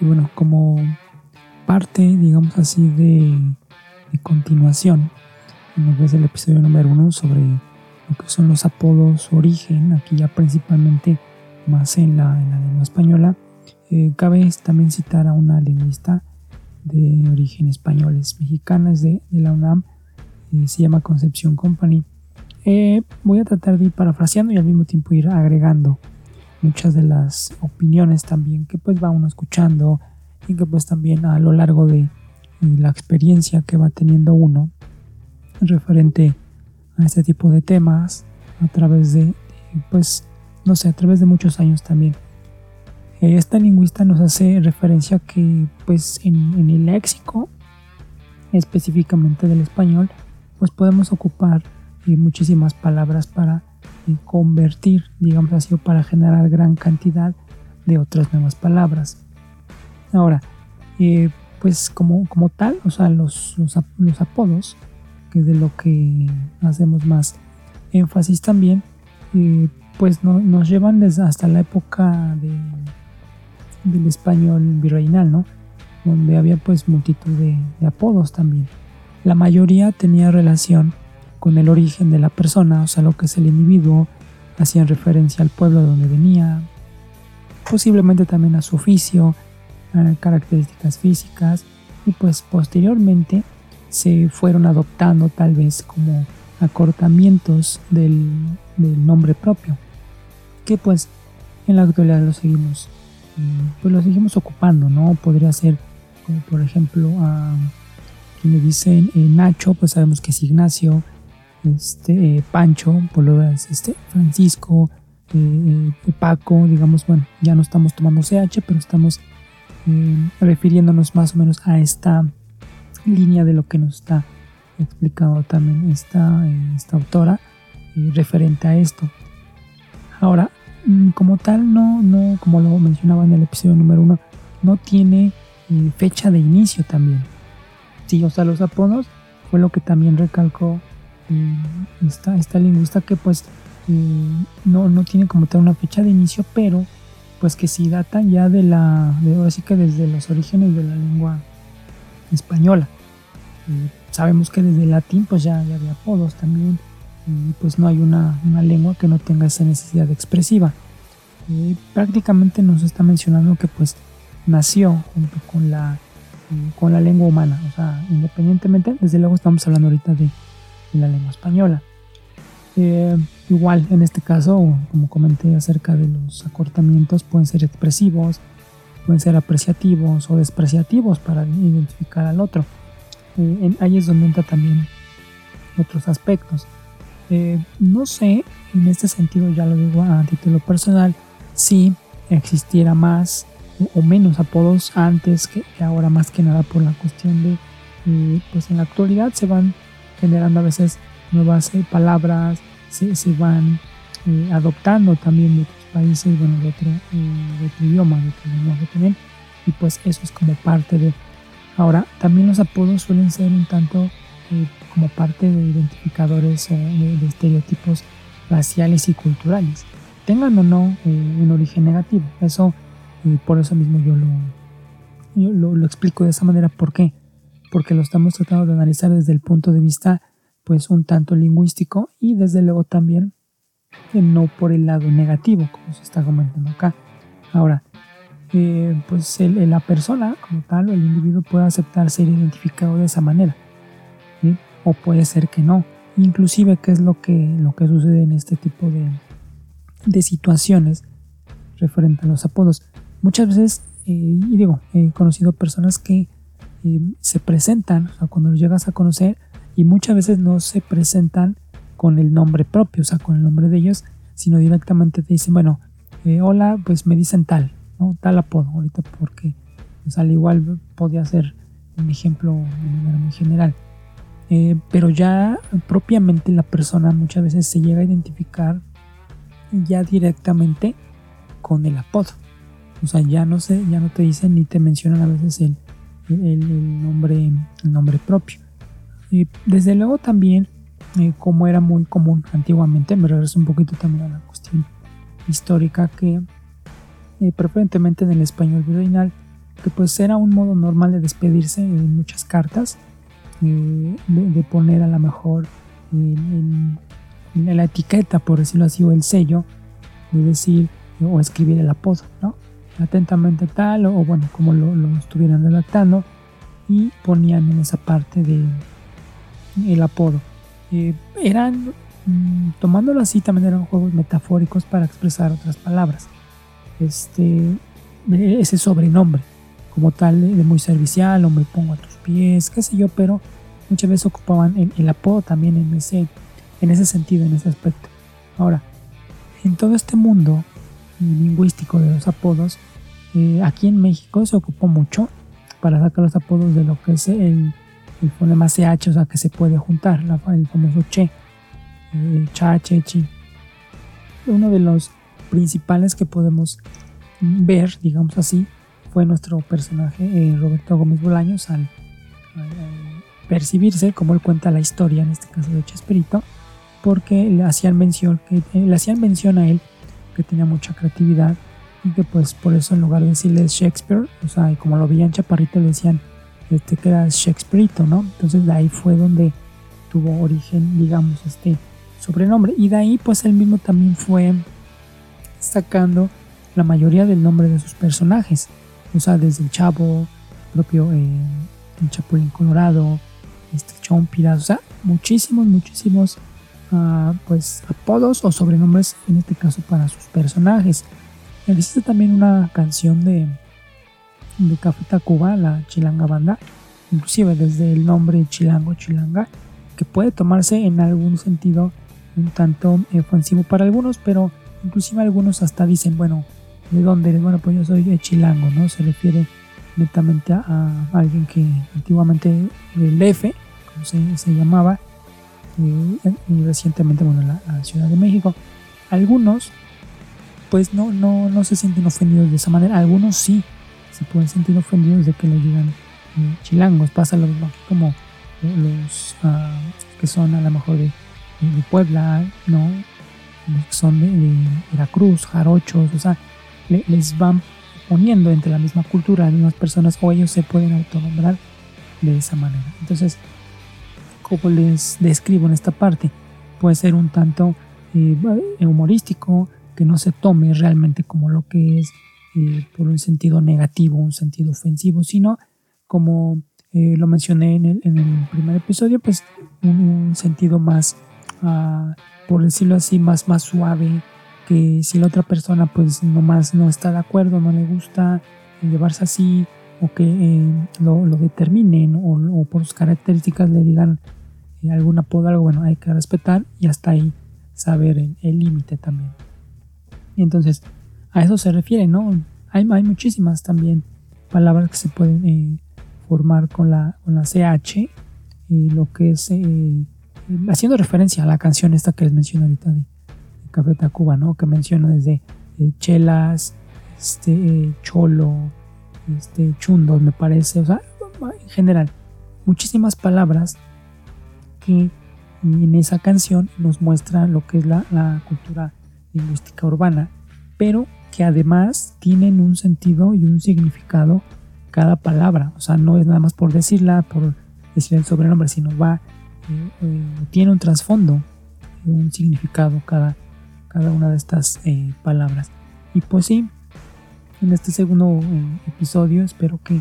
Y bueno, como parte, digamos así, de, continuación, en el episodio número uno sobre lo que son los apodos origen, aquí ya principalmente más en la, lengua española, eh, cabe también citar a una lingüista de origen españoles mexicanas de, la UNAM, eh, se llama Concepción Company. Eh, voy a tratar de ir parafraseando y al mismo tiempo ir agregando muchas de las opiniones también que pues va uno escuchando y que pues también a lo largo de la experiencia que va teniendo uno referente a este tipo de temas a través de, pues no sé a través de muchos años también. Esta lingüista nos hace referencia que pues en, el léxico específicamente del español pues podemos ocupar eh, muchísimas palabras para convertir, digamos así, para generar gran cantidad de otras nuevas palabras. Ahora, eh, pues como, como tal, o sea, los, los, apodos, que es de lo que hacemos más énfasis también, eh, pues no, nos llevan desde hasta la época de, del español virreinal, ¿no? Donde había pues multitud de, de apodos también. La mayoría tenía relación con el origen de la persona, o sea, lo que es el individuo, hacían referencia al pueblo de donde venía, posiblemente también a su oficio, a características físicas, y pues posteriormente se fueron adoptando tal vez como acortamientos del, nombre propio, que pues en la actualidad lo seguimos, mm, pues lo seguimos ocupando, ¿no? Podría ser como por ejemplo a quien le dicen eh, Nacho, pues sabemos que es Ignacio, este, eh, Pancho, por lo es este, Francisco, eh, eh, Paco, digamos, bueno, ya no estamos tomando CH, pero estamos refiriéndonos más o menos a esta línea de lo que nos está explicando también esta, esta autora referente a esto. Ahora, mm, como tal, no, no, como lo mencionaba en el episodio número uno, no tiene fecha de inicio también. Sí, o sea, los apodos fue lo que también recalcó esta, esta lingüista que pues no, no tiene como tal una fecha de inicio, pero pues que sí data ya de la, de, así que desde los orígenes de la lengua española. sabemos que desde el latín pues ya, había apodos también, y pues no hay una, una, lengua que no tenga esa necesidad expresiva. prácticamente nos está mencionando que pues nació junto con la, con la lengua humana, o sea, independientemente, desde luego estamos hablando ahorita de en la lengua española. Eh, igual, en este caso, como comenté acerca de los acortamientos, pueden ser expresivos, pueden ser apreciativos o despreciativos para identificar al otro. Eh, ahí es donde entra también otros aspectos. Eh, no sé, en este sentido ya lo digo a título personal, si existiera más o menos apodos antes que ahora más que nada por la cuestión de, pues en la actualidad se van generando a veces nuevas eh, palabras, se, se van eh, adoptando también de otros países, bueno, de otro, eh, de otro idioma, de otro lenguaje también, y pues eso es como parte de... Ahora, también los apodos suelen ser un tanto como parte de identificadores de, estereotipos raciales y culturales, tengan o no un origen negativo. Eso, por eso mismo yo lo, yo lo, lo explico de esa manera. ¿Por qué? Porque lo estamos tratando de analizar desde el punto de vista pues un tanto lingüístico y desde luego también no por el lado negativo como se está comentando acá. Ahora, eh, pues la persona como tal o el individuo puede aceptar ser identificado de esa manera o puede ser que no. Inclusive qué es lo que, lo que sucede en este tipo de, de situaciones referente a los apodos. Muchas veces, eh, y digo, he conocido personas que se presentan, o sea, cuando los llegas a conocer, y muchas veces no se presentan con el nombre propio, o sea, con el nombre de ellos, sino directamente te dicen, bueno, eh, hola, pues me dicen tal, ¿no? Tal apodo, ahorita porque pues, al igual podía ser un ejemplo muy general. Eh, pero ya propiamente la persona muchas veces se llega a identificar ya directamente con el apodo. O sea, ya no sé, ya no te dicen ni te mencionan a veces el, el, nombre, el nombre propio. Y desde luego también, eh, como era muy común antiguamente, me regreso un poquito también a la cuestión histórica que eh, preferentemente en el español virreinal porque pues era un modo normal de despedirse en muchas cartas, eh, de, poner a lo mejor en, la etiqueta, por decirlo así, o el sello, de decir o escribir el apodo, ¿no? Atentamente tal, o, bueno, como lo, estuvieran redactando, y ponían en esa parte de el apodo. Eh, eran, mm, tomándolo así, también eran juegos metafóricos para expresar otras palabras. Este, ese sobrenombre como tal de, muy servicial o me pongo a tus pies, qué sé yo, pero muchas veces ocupaban el, apodo también en ese, en ese sentido, en ese aspecto. Ahora, en todo este mundo lingüístico de los apodos, eh, aquí en México se ocupó mucho para sacar los apodos de lo que es el, el fonema CH, o sea, que se puede juntar, el famoso che, eh, cha, che, chi. Uno de los principales que podemos ver, digamos así, fue nuestro personaje eh, Roberto Gómez Bolaños al, percibirse, como él cuenta la historia, en este caso de Chespirito, porque le hacían mención, que, eh, le hacían mención a él que tenía mucha creatividad y que pues por eso en lugar de decirle Shakespeare, o sea, como lo veían chaparrito le decían este, que era Shakespeareito, ¿no? Entonces de ahí fue donde tuvo origen, digamos, este sobrenombre. Y de ahí pues él mismo también fue sacando la mayoría del nombre de sus personajes. O sea, desde el Chavo, propio eh, el Chapulín Colorado, este Chompiras, o sea, muchísimos, muchísimos pues apodos o sobrenombres en este caso para sus personajes. Existe también una canción de, de Café Tacuba, la Chilanga Banda, inclusive desde el nombre Chilango Chilanga, que puede tomarse en algún sentido un tanto ofensivo para algunos, pero inclusive algunos hasta dicen, bueno, ¿de dónde eres? Bueno, pues yo soy de Chilango, ¿no? Se refiere netamente a, alguien que antiguamente del F, como se, llamaba, y, recientemente, bueno, la, la, Ciudad de México. Algunos, pues no, no, no se sienten ofendidos de esa manera, algunos sí se pueden sentir ofendidos de que le digan eh, chilangos. Pasa lo como los ah, que son a lo mejor de, Puebla, ¿no? son de, Veracruz, jarochos, o sea, les van poniendo entre la misma cultura, las mismas personas, o ellos se pueden autonombrar de esa manera. Entonces, como les describo en esta parte, puede ser un tanto eh, humorístico, que no se tome realmente como lo que es eh, por un sentido negativo, un sentido ofensivo, sino como eh, lo mencioné en el, primer episodio, pues un, sentido más uh, por decirlo así, más, más suave, que si la otra persona pues nomás no está de acuerdo, no le gusta llevarse así, o que eh, lo, determinen, o, por sus características le digan eh, algún apodo, algo, bueno, hay que respetar y hasta ahí saber el límite también. Entonces, a eso se refiere, ¿no? Hay, hay muchísimas también palabras que se pueden eh, formar con la, con la CH, lo que es haciendo referencia a la canción esta que les mencioné ahorita de, Café Tacuba, ¿no? Que menciona desde eh, chelas, este, eh, cholo, este, chundos, me parece, o sea, en general, muchísimas palabras que en esa canción nos muestra lo que es la, cultura lingüística urbana, pero que además tienen un sentido y un significado cada palabra, o sea, no es nada más por decirla, por decir el sobrenombre, sino va eh, tiene un trasfondo, un significado cada, cada una de estas eh, palabras. Y pues sí, en este segundo eh, episodio. Espero que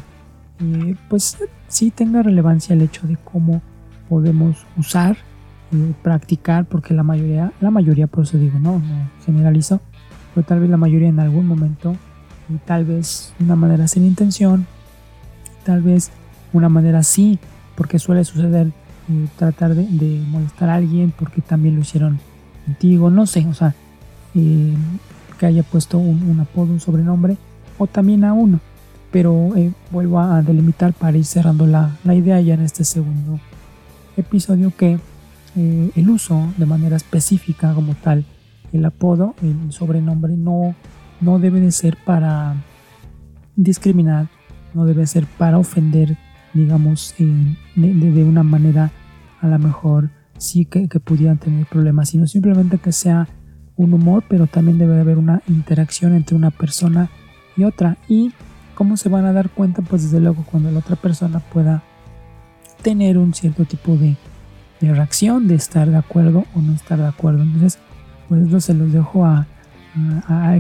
pues sí tenga relevancia el hecho de cómo podemos usar, practicar, porque la mayoría, la mayoría por eso digo, no, no generalizo, pero tal vez la mayoría en algún momento, y tal vez una manera sin intención, tal vez una manera sí, porque suele suceder tratar de, molestar a alguien porque también lo hicieron contigo, no sé, o sea, eh, que haya puesto un, apodo, un sobrenombre, o también a uno. Pero eh, vuelvo a delimitar para ir cerrando la, idea ya en este segundo episodio que eh, el uso de manera específica como tal, el apodo, el sobrenombre, no, no debe de ser para discriminar, no debe ser para ofender digamos, de, una manera a lo mejor sí que, pudieran tener problemas, sino simplemente que sea un humor, pero también debe haber una interacción entre una persona otra. Y ¿Cómo se van a dar cuenta? Pues desde luego cuando la otra persona pueda tener un cierto tipo de, reacción, de estar de acuerdo o no estar de acuerdo. Entonces, pues eso se los dejo a,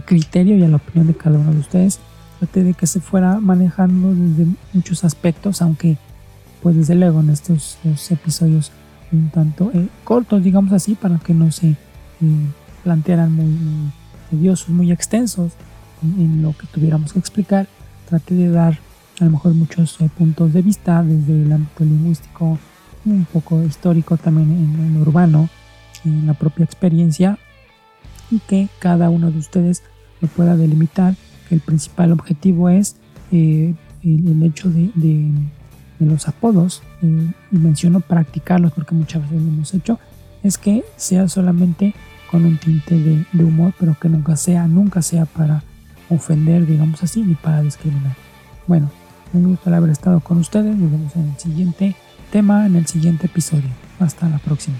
criterio y a la opinión de cada uno de ustedes. Trate de que se fuera manejando desde muchos aspectos, aunque pues desde luego en estos episodios un tanto eh, cortos, digamos así, para que no se eh, plantearan muy, tediosos, muy extensos en, lo que tuviéramos que explicar. Trate de dar a lo mejor muchos eh, puntos de vista desde el ámbito lingüístico, un poco histórico también en, lo urbano, en la propia experiencia y que cada uno de ustedes lo pueda delimitar, el principal objetivo es el, hecho de de los apodos, eh, y menciono practicarlos porque muchas veces lo hemos hecho, es que sea solamente con un tinte de, humor, pero que nunca sea, nunca sea para ofender, digamos así, ni para discriminar. Bueno, me gusta haber estado con ustedes, nos vemos en el siguiente tema, en el siguiente episodio. Hasta la próxima.